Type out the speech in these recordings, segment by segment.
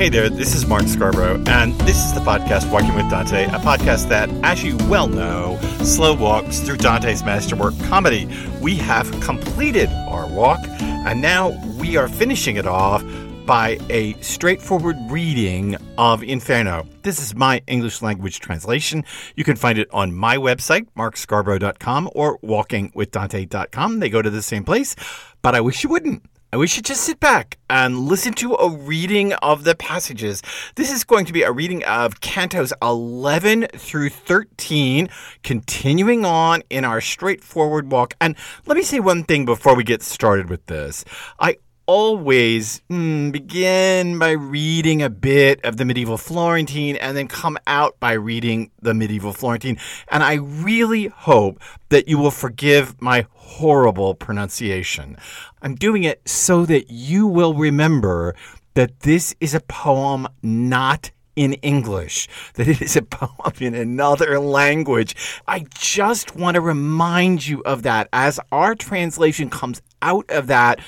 Hey there, this is Mark Scarborough, and this is the podcast Walking with Dante, a podcast that, as you well know, slow walks through Dante's masterwork comedy. We have completed our walk, and now we are finishing it off by a straightforward reading of Inferno. This is my English language translation. You can find it on my website, markscarborough.com, or walkingwithdante.com. They go to the same place, but I wish you wouldn't. Wish you just sit back and listen to a reading of the passages. This is going to be a reading of Cantos 11 through 13, continuing on in our straightforward walk. And let me say one thing before we get started with this. I always mm, begin by reading a bit of the medieval Florentine and then come out by reading the medieval Florentine. And I really hope that you will forgive my horrible pronunciation. I'm doing it so that you will remember that this is a poem not in English, that it is a poem in another language. I just want to remind you of that as our translation comes out of that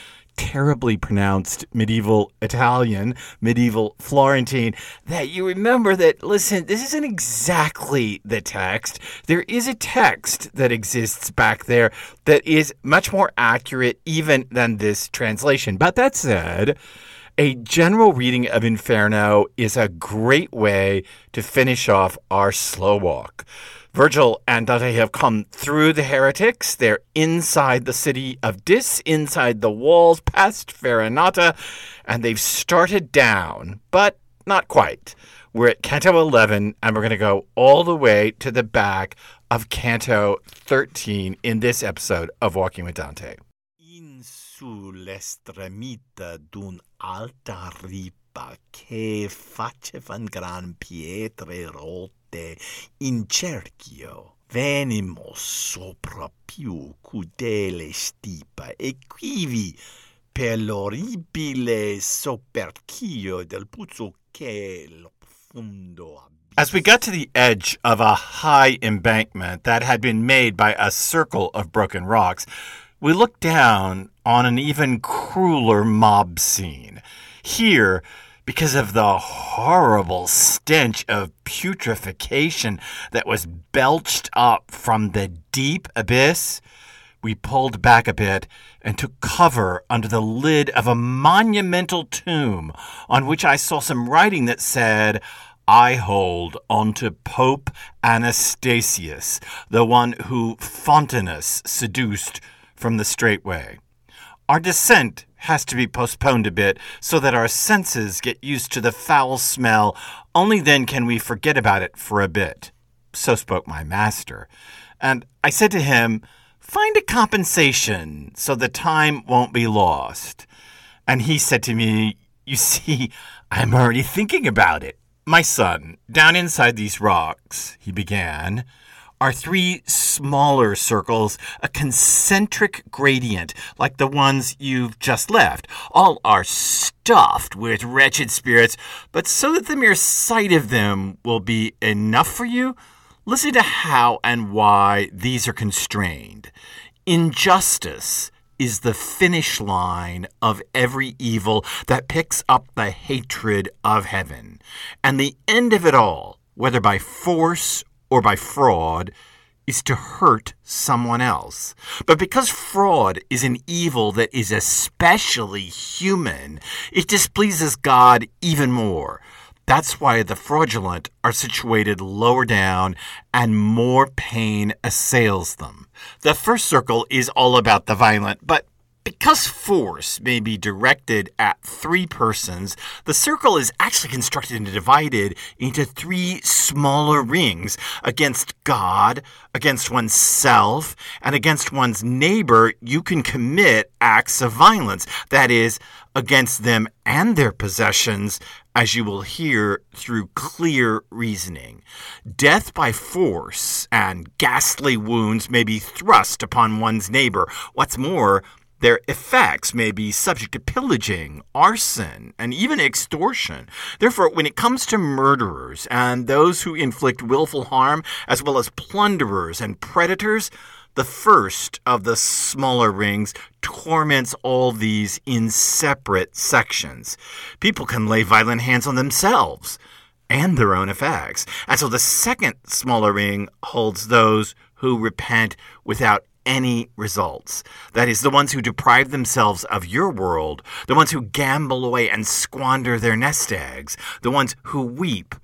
terribly pronounced medieval Italian, medieval Florentine, that you remember that, listen, this isn't exactly the text. There is a text that exists back there that is much more accurate even than this translation. But that said, a general reading of Inferno is a great way to finish off our slow walk. Virgil and Dante have come through the heretics. They're inside the city of Dis, inside the walls, past Farinata, and they've started down, but not quite. We're at Canto 11, and we're going to go all the way to the back of Canto 13 in this episode of Walking with Dante. In su l'estremita d'un alta ripa che facevan gran pietre rotte in cerchio. Venimo sopra più crudele stipa e quivi per l'orribile soperchio del puzzo che lo profondo As we got to the edge of a high embankment that had been made by a circle of broken rocks, we looked down on an even crueler mob scene. Here, because of the horrible stench of putrefaction that was belched up from the deep abyss, we pulled back a bit and took cover under the lid of a monumental tomb on which I saw some writing that said, I hold onto Pope Anastasius, the one who Photinus seduced from the straight way. Our descent has to be postponed a bit so that our senses get used to the foul smell. Only then can we forget about it for a bit. So spoke my master. And I said to him, Find a compensation so the time won't be lost. And he said to me, You see, I'm already thinking about it. My son, down inside these rocks, he began, are three smaller circles, a concentric gradient like the ones you've just left. All are stuffed with wretched spirits, but so that the mere sight of them will be enough for you, listen to how and why these are constrained. Injustice is the finish line of every evil that picks up the hatred of heaven. And the end of it all, whether by force or by fraud is to hurt someone else. But because fraud is an evil that is especially human, it displeases God even more. That's why the fraudulent are situated lower down and more pain assails them. The first circle is all about the violent, but because force may be directed at three persons, the circle is actually constructed and divided into three smaller rings against God, against oneself, and against one's neighbor. You can commit acts of violence, that is, against them and their possessions, as you will hear through clear reasoning. Death by force and ghastly wounds may be thrust upon one's neighbor. What's more, Their effects may be subject to pillaging, arson, and even extortion. Therefore, when it comes to murderers and those who inflict willful harm, as well as plunderers and predators, the first of the smaller rings torments all these in separate sections. People can lay violent hands on themselves and their own effects. And so the second smaller ring holds those who repent without any results. That is, the ones who deprive themselves of your world, the ones who gamble away and squander their nest eggs, the ones who weep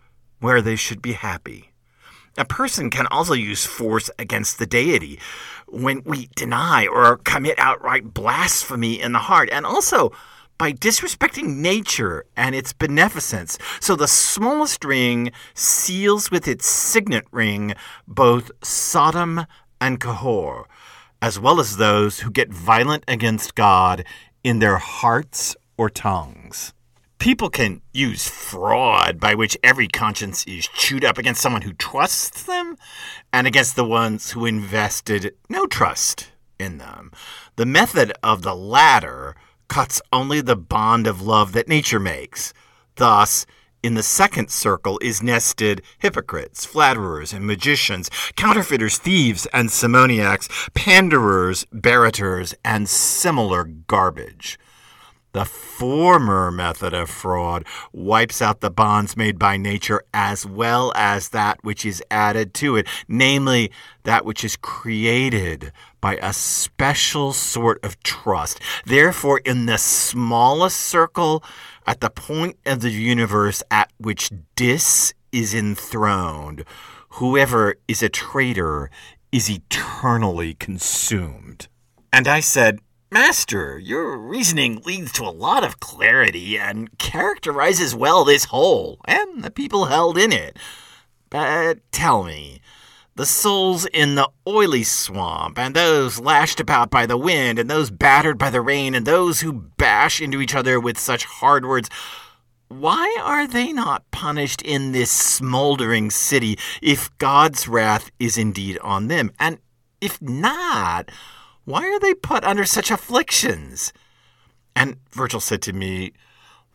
where they should be happy. A person can also use force against the deity when we deny or commit outright blasphemy in the heart, and also by disrespecting nature and its beneficence. So the smallest ring seals with its signet ring both Sodom and Gomorrah, as well as those who get violent against God in their hearts or tongues. People can use fraud by which every conscience is chewed up against someone who trusts them and against the ones who invested no trust in them. The method of the latter cuts only the bond of love that nature makes. Thus, in the second circle is nested hypocrites, flatterers, and magicians, counterfeiters, thieves, and simoniacs, panderers, barrators, and similar garbage. The former method of fraud wipes out the bonds made by nature as well as that which is added to it, namely, that which is created by a special sort of trust. Therefore, in the smallest circle, at the point of the universe at which Dis is enthroned, whoever is a traitor is eternally consumed. And I said, Master, your reasoning leads to a lot of clarity and characterizes well this hole and the people held in it. But tell me, the souls in the oily swamp, and those lashed about by the wind, and those battered by the rain, and those who bash into each other with such hard words, why are they not punished in this smoldering city if God's wrath is indeed on them? And if not, why are they put under such afflictions? And Virgil said to me,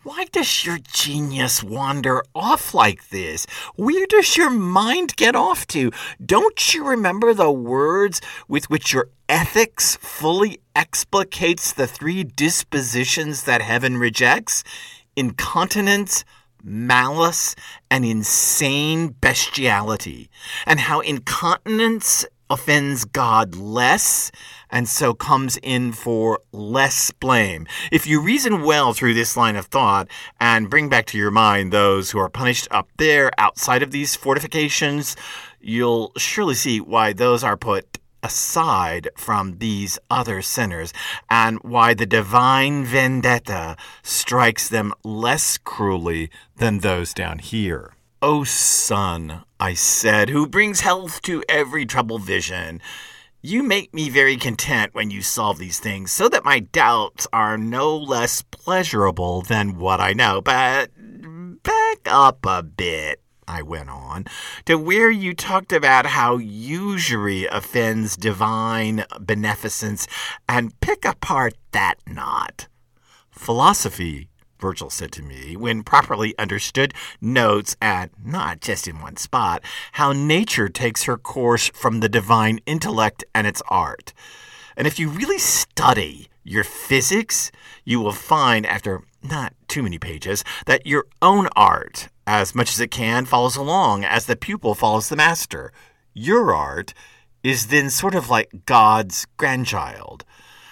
Why does your genius wander off like this? Where does your mind get off to? Don't you remember the words with which your ethics fully explicates the three dispositions that heaven rejects? Incontinence, malice, and insane bestiality, and how incontinence offends God less and so comes in for less blame. If you reason well through this line of thought and bring back to your mind those who are punished up there outside of these fortifications, you'll surely see why those are put aside from these other sinners and why the divine vendetta strikes them less cruelly than those down here. O Sun, I said, who brings health to every troubled vision. You make me very content when you solve these things, so that my doubts are no less pleasurable than what I know. But back up a bit, I went on, to where you talked about how usury offends divine beneficence, and pick apart that knot. Philosophy Virgil said to me, when properly understood, notes, and not just in one spot, how nature takes her course from the divine intellect and its art. And if you really study your physics, you will find, after not too many pages, that your own art, as much as it can, follows along as the pupil follows the master. Your art is then sort of like God's grandchild.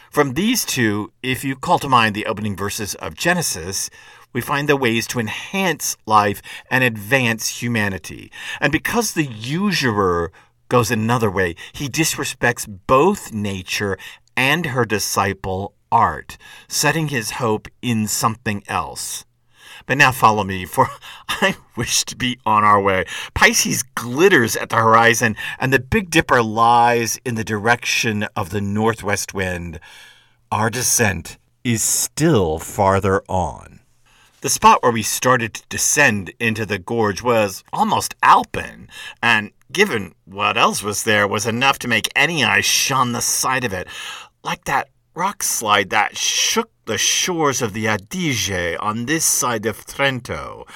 From these two, if you call to mind the opening verses of Genesis, we find the ways to enhance life and advance humanity. And because the usurer goes another way, he disrespects both nature and her disciple art, setting his hope in something else. But now follow me, for I wish to be on our way. Pisces glitters at the horizon, and the Big Dipper lies in the direction of the northwest wind. Our descent is still farther on. The spot where we started to descend into the gorge was almost alpine, and given what else was there, was enough to make any eye shun the sight of it, like that rock slide that shook the shores of the Adige on this side of Trento.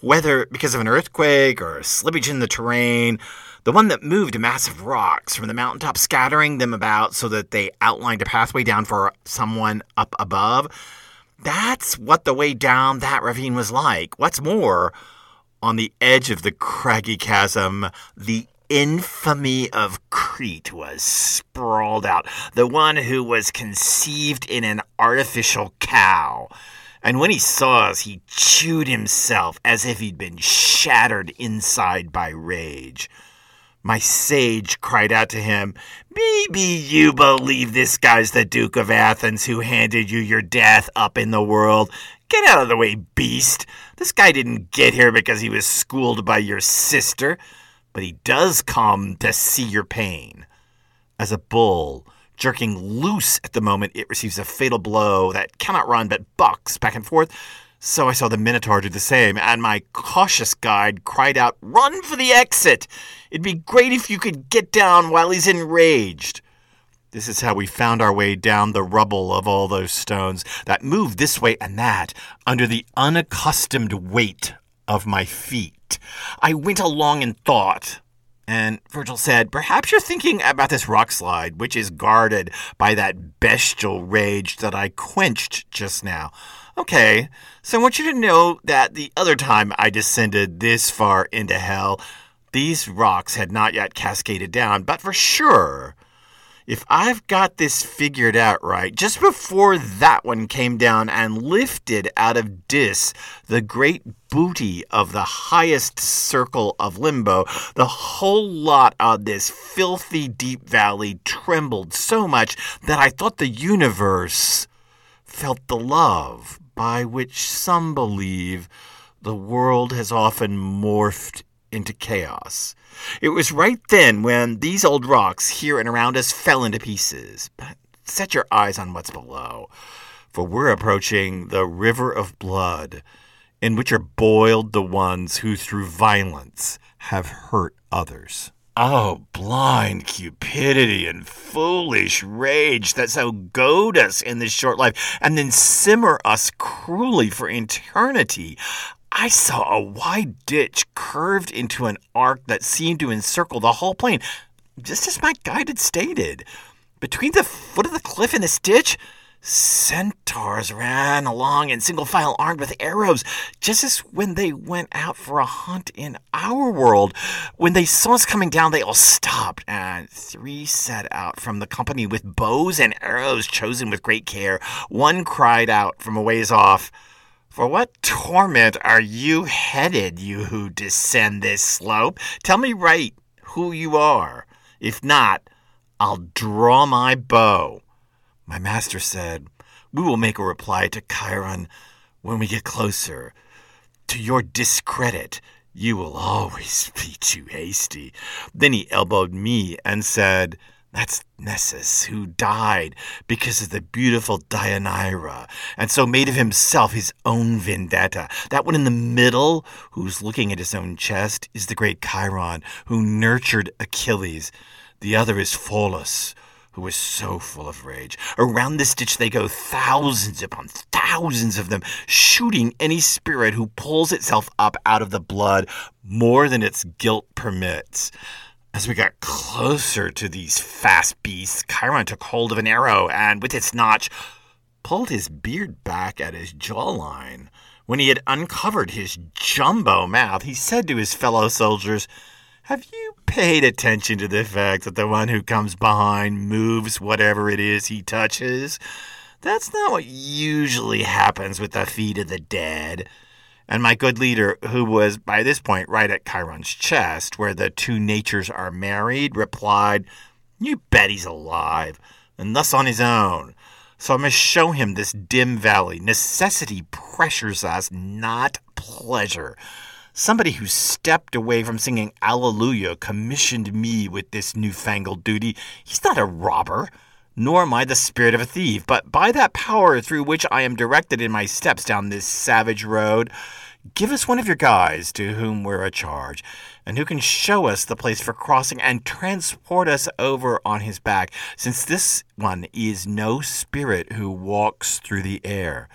Whether because of an earthquake or slippage in the terrain, the one that moved massive rocks from the mountaintop, scattering them about so that they outlined a pathway down for someone up above. That's what the way down that ravine was like. What's more, on the edge of the craggy chasm, the infamy of Crete was sprawled out, the one who was conceived in an artificial cow. And when he saw us, he chewed himself as if he'd been shattered inside by rage. My sage cried out to him, Maybe you believe this guy's the Duke of Athens who handed you your death up in the world. Get out of the way, beast. This guy didn't get here because he was schooled by your sister, but he does come to see your pain. As a bull, jerking loose at the moment it receives a fatal blow that cannot run but bucks back and forth, so I saw the Minotaur do the same, and my cautious guide cried out, Run for the exit! It'd be great if you could get down while he's enraged. This is how we found our way down the rubble of all those stones that moved this way and that under the unaccustomed weight of my feet. I went along in thought, and Virgil said, Perhaps you're thinking about this rock slide, which is guarded by that bestial rage that I quenched just now. Okay, so I want you to know that the other time I descended this far into hell, these rocks had not yet cascaded down, but for sure, if I've got this figured out right, just before that one came down and lifted out of Dis the great booty of the highest circle of limbo, the whole lot of this filthy deep valley trembled so much that I thought the universe felt the love by which some believe the world has often morphed into chaos. It was right then when these old rocks here and around us fell into pieces. But set your eyes on what's below, for we're approaching the river of blood, in which are boiled the ones who through violence have hurt others. Oh, blind cupidity and foolish rage that so goad us in this short life and then simmer us cruelly for eternity. I saw a wide ditch curved into an arc that seemed to encircle the whole plain, just as my guide had stated. Between the foot of the cliff and this ditch, Centaurs ran along in single file armed with arrows, just as when they went out for a hunt in our world. When they saw us coming down, they all stopped, and three set out from the company with bows and arrows chosen with great care. One cried out from a ways off, For what torment are you headed, you who descend this slope? Tell me right who you are. If not, I'll draw my bow. My master said, We will make a reply to Chiron when we get closer. To your discredit, you will always be too hasty. Then he elbowed me and said, That's Nessus, who died because of the beautiful Deianira, and so made of himself his own vendetta. That one in the middle, who's looking at his own chest, is the great Chiron, who nurtured Achilles. The other is Pholus, who was so full of rage. Around this ditch they go, thousands upon thousands of them, shooting any spirit who pulls itself up out of the blood more than its guilt permits. As we got closer to these fast beasts, Chiron took hold of an arrow and, with its notch, pulled his beard back at his jawline. When he had uncovered his jumbo mouth, he said to his fellow soldiers, have you paid attention to the fact that the one who comes behind moves whatever it is he touches? That's not what usually happens with the feet of the dead. And my good leader, who was by this point right at Chiron's chest, where the two natures are married, replied, You bet he's alive, and thus on his own. So I must show him this dim valley. Necessity pressures us, not pleasure. Somebody who stepped away from singing Alleluia commissioned me with this newfangled duty. He's not a robber, nor am I the spirit of a thief, but by that power through which I am directed in my steps down this savage road, Give us one of your guys to whom we're a charge, and who can show us the place for crossing and transport us over on his back, since this one is no spirit who walks through the air.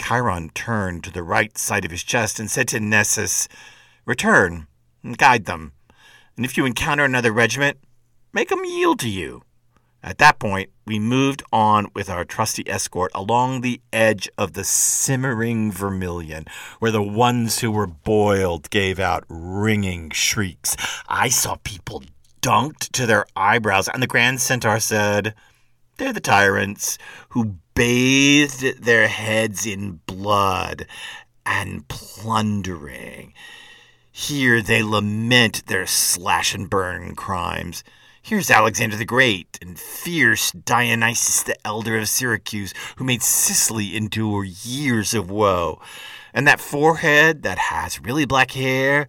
Chiron turned to the right side of his chest and said to Nessus, Return and guide them, and if you encounter another regiment, make 'em yield to you. At that point, we moved on with our trusty escort along the edge of the simmering vermilion, where the ones who were boiled gave out ringing shrieks. I saw people dunked to their eyebrows, and the Grand Centaur said, They're the tyrants who bathed their heads in blood and plundering. Here they lament their slash and burn crimes. Here's Alexander the Great and fierce Dionysius the Elder of Syracuse, who made Sicily endure years of woe. And that forehead that has really black hair,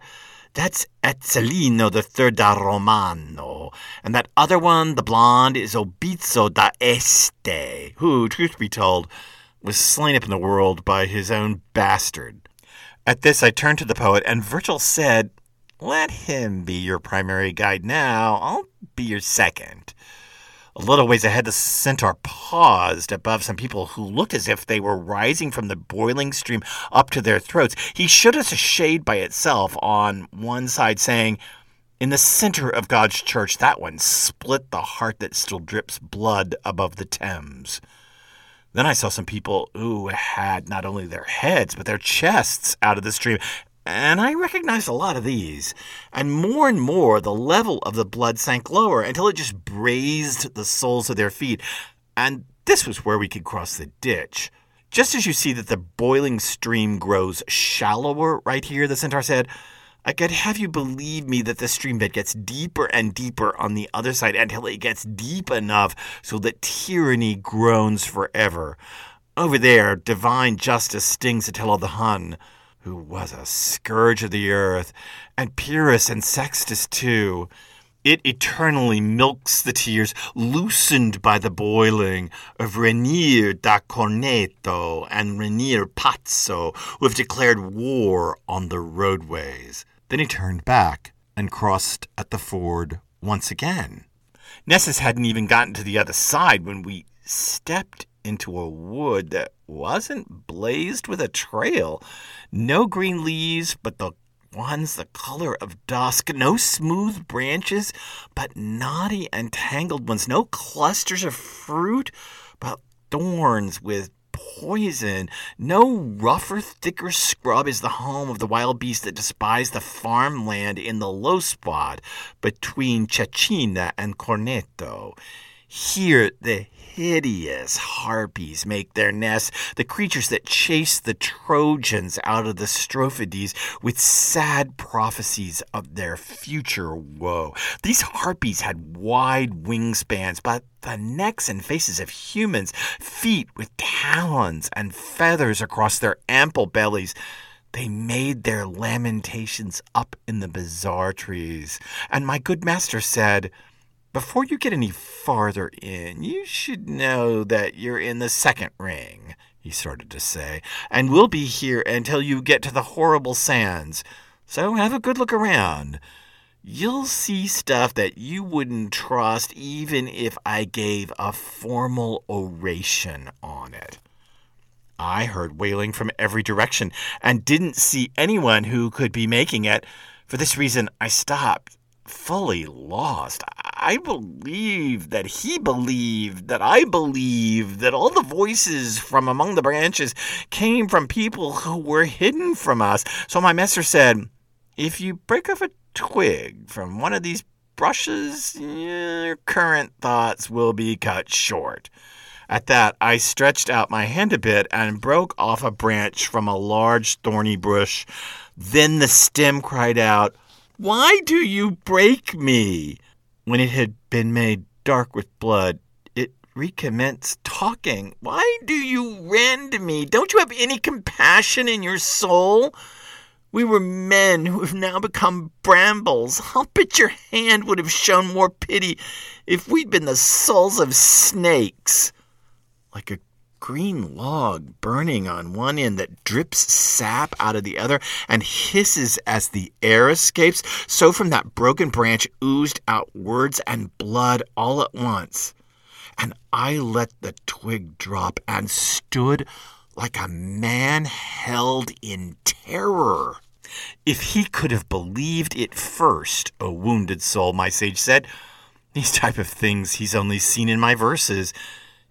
that's Ezzelino the Third da Romano. And that other one, the blonde, is Obizzo da Este, who, truth be told, was slain up in the world by his own bastard. At this, I turned to the poet, and Virgil said, Let him be your primary guide now. I'll be your second. A little ways ahead, the centaur paused above some people who looked as if they were rising from the boiling stream up to their throats. He showed us a shade by itself on one side, saying, In the center of God's church, that one split the heart that still drips blood above the Thames. Then I saw some people who had not only their heads, but their chests out of the stream, and I recognized a lot of these. And more and more, the level of the blood sank lower until it just braised the soles of their feet. And this was where we could cross the ditch. Just as you see that the boiling stream grows shallower right here, the centaur said, I could have you believe me that the stream bed gets deeper and deeper on the other side until it gets deep enough so that tyranny groans forever. Over there, divine justice stings Attila the Hun who was a scourge of the earth, and Pyrrhus and Sextus too. It eternally milks the tears loosened by the boiling of Renier da Corneto and Renier Pazzo, who have declared war on the roadways. Then he turned back and crossed at the ford once again. Nessus hadn't even gotten to the other side when we stepped into a wood that wasn't blazed with a trail. No green leaves, but the ones the color of dusk. No smooth branches, but knotty and tangled ones. No clusters of fruit, but thorns with poison. No rougher, thicker scrub is the home of the wild beasts that despise the farmland in the low spot between Cecina and Corneto. Here, the hideous harpies make their nests, the creatures that chase the Trojans out of the Strophades with sad prophecies of their future woe. These harpies had wide wingspans, but the necks and faces of humans, feet with talons and feathers across their ample bellies. They made their lamentations up in the bizarre trees. And my good master said, before you get any farther in, you should know that you're in the second ring, he started to say, and we'll be here until you get to the horrible sands. So have a good look around. You'll see stuff that you wouldn't trust even if I gave a formal oration on it. I heard wailing from every direction and didn't see anyone who could be making it. For this reason, I stopped, fully lost. I believe that he believed that I believed that all the voices from among the branches came from people who were hidden from us. So my master said, If you break off a twig from one of these brushes, your current thoughts will be cut short. At that, I stretched out my hand a bit and broke off a branch from a large thorny bush. Then the stem cried out, Why do you break me? When it had been made dark with blood, it recommenced talking. Why do you rend me? Don't you have any compassion in your soul? We were men who have now become brambles. I'll bet your hand would have shown more pity if we'd been the souls of snakes. Like a green log burning on one end that drips sap out of the other and hisses as the air escapes. So from that broken branch oozed out words and blood all at once. And I let the twig drop and stood like a man held in terror. If he could have believed it first, O wounded soul, my sage said, these type of things he's only seen in my verses.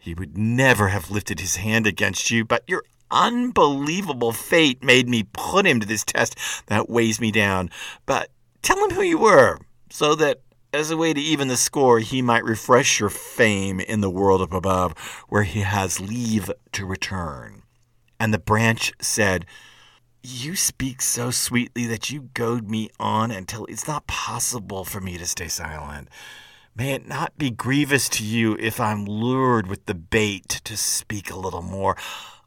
He would never have lifted his hand against you, but your unbelievable fate made me put him to this test that weighs me down. But tell him who you were, so that as a way to even the score, he might refresh your fame in the world up above, where he has leave to return. And the branch said, You speak so sweetly that you goad me on until it's not possible for me to stay silent. May it not be grievous to you if I'm lured with the bait to speak a little more.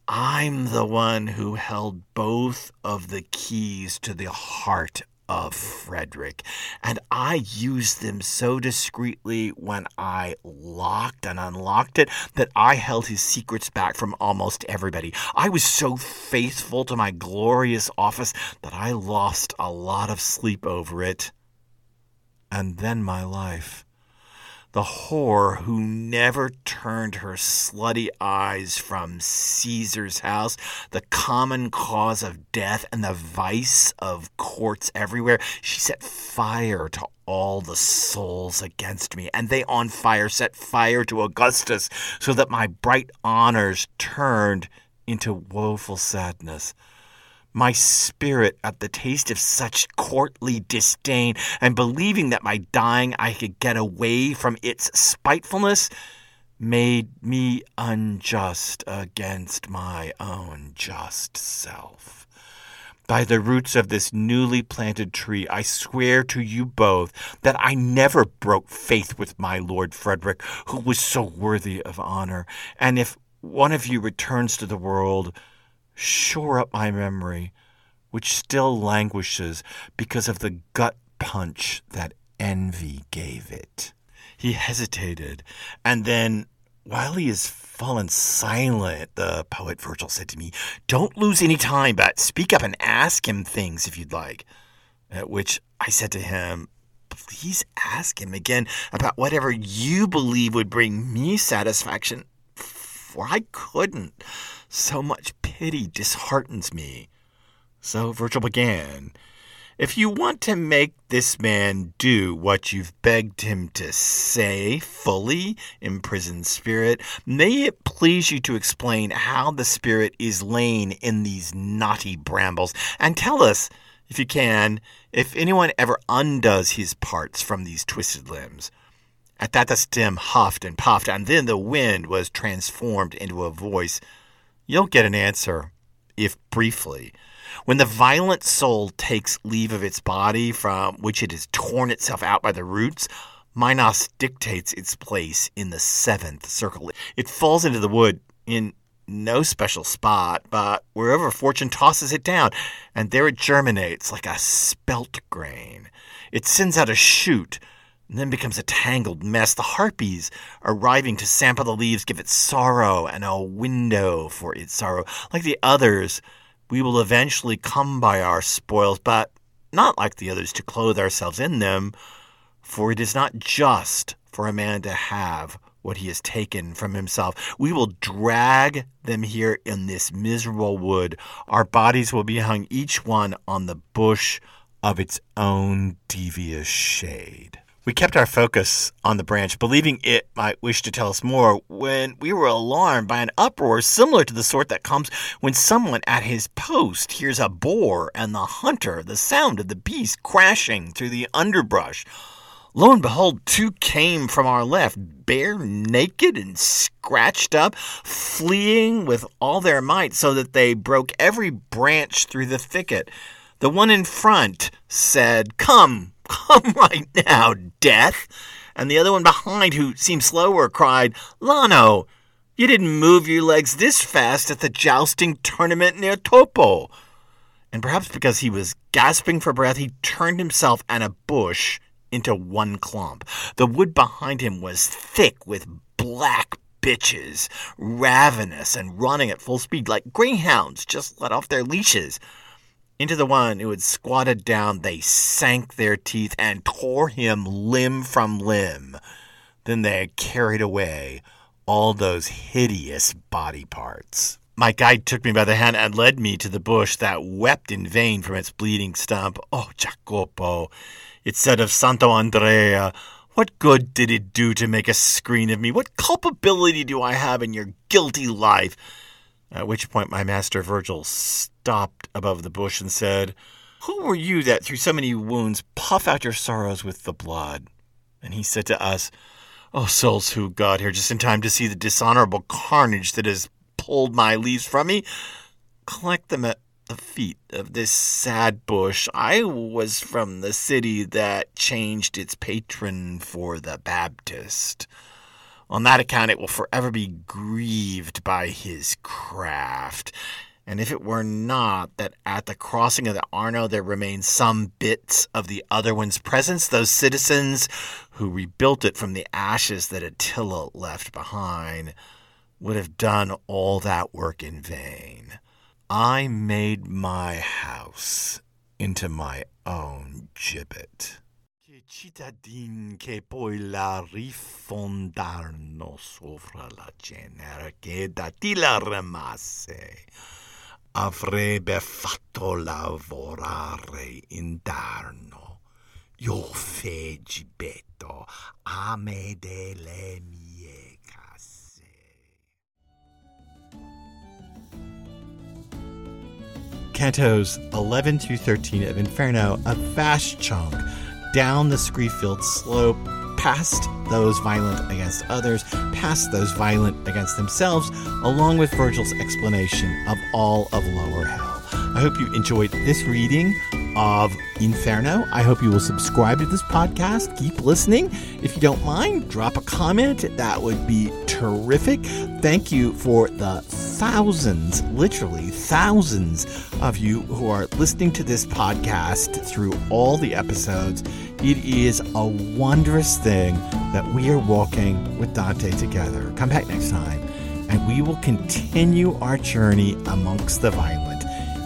I'm the one who held both of the keys to the heart of Frederick, and I used them so discreetly when I locked and unlocked it that I held his secrets back from almost everybody. I was so faithful to my glorious office that I lost a lot of sleep over it. And then my life the whore who never turned her slutty eyes from Caesar's house, the common cause of death and the vice of courts everywhere. She set fire to all the souls against me, and they on fire set fire to Augustus, so that my bright honors turned into woeful sadness my spirit at the taste of such courtly disdain, and believing that by dying I could get away from its spitefulness, made me unjust against my own just self. By the roots of this newly planted tree, I swear to you both that I never broke faith with my Lord Frederick, who was so worthy of honor. And if one of you returns to the world, shore up my memory, which still languishes because of the gut punch that envy gave it. He hesitated, and then, while he is fallen silent, the poet Virgil said to me, Don't lose any time, but speak up and ask him things if you'd like. At which I said to him, Please ask him again about whatever you believe would bring me satisfaction, for I couldn't. So much pity disheartens me. So Virgil began. If you want to make this man do what you've begged him to say fully, imprisoned spirit, may it please you to explain how the spirit is lain in these knotty brambles, and tell us, if you can, if anyone ever undoes his parts from these twisted limbs. At that the stem huffed and puffed, and then the wind was transformed into a voice You'll get an answer, if briefly. When the violent soul takes leave of its body from which it has torn itself out by the roots, Minos dictates its place in the seventh circle. It falls into the wood in no special spot, but wherever fortune tosses it down, and there it germinates like a spelt grain. It sends out a shoot and then becomes a tangled mess. The harpies, arriving to sample the leaves, give it sorrow and a window for its sorrow. Like the others, we will eventually come by our spoils, but not like the others to clothe ourselves in them, for it is not just for a man to have what he has taken from himself. We will drag them here in this miserable wood. Our bodies will be hung each one on the bush of its own devious shade. We kept our focus on the branch, believing it might wish to tell us more, when we were alarmed by an uproar similar to the sort that comes when someone at his post hears a boar and the hunter, the sound of the beast crashing through the underbrush. Lo and behold, two came from our left, bare naked and scratched up, fleeing with all their might, so that they broke every branch through the thicket. The one in front said, Come, Come right now, Death. And the other one behind, who seemed slower, cried, Lano, you didn't move your legs this fast at the jousting tournament near Toppo. And perhaps because he was gasping for breath, he turned himself and a bush into one clump. The wood behind him was thick with black bitches, ravenous and running at full speed like greyhounds just let off their leashes. Into the one who had squatted down, they sank their teeth and tore him limb from limb. Then they carried away all those hideous body parts. My guide took me by the hand and led me to the bush that wept in vain from its bleeding stump. Oh, Jacopo, it said of Santo Andrea, what good did it do to make a screen of me? What culpability do I have in your guilty life? At which point my master Virgil stopped above the bush and said, Who were you that through so many wounds puff out your sorrows with the blood? And he said to us, Oh, souls who got here just in time to see the dishonorable carnage that has pulled my leaves from me, collect them at the feet of this sad bush. I was from the city that changed its patron for the Baptist. On that account, it will forever be grieved by his craft. And if it were not that at the crossing of the Arno there remained some bits of the other one's presence, those citizens who rebuilt it from the ashes that Attila left behind would have done all that work in vain. I made my house into my own gibbet. Che cittadin che poi la rifondarono sopra la cenere che da ti la remasse avrebbe fatto lavorare interno. Io fe gibbetto a me delle mie casse. Cantos 11 through 13 of Inferno, a vast chunk down the Screefield slope, past those violent against others, past those violent against themselves, along with Virgil's explanation of all of lower hell. I hope you enjoyed this reading of Inferno. I hope you will subscribe to this podcast. Keep listening. If you don't mind, drop a comment. That would be terrific. Thank you for the thousands, literally thousands of you who are listening to this podcast through all the episodes. It is a wondrous thing that we are walking with Dante together. Come back next time, and we will continue our journey amongst the violent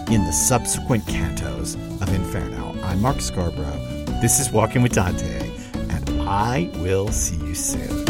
in the subsequent cantos of Inferno. I'm Mark Scarborough. This is Walking with Dante, and I will see you soon.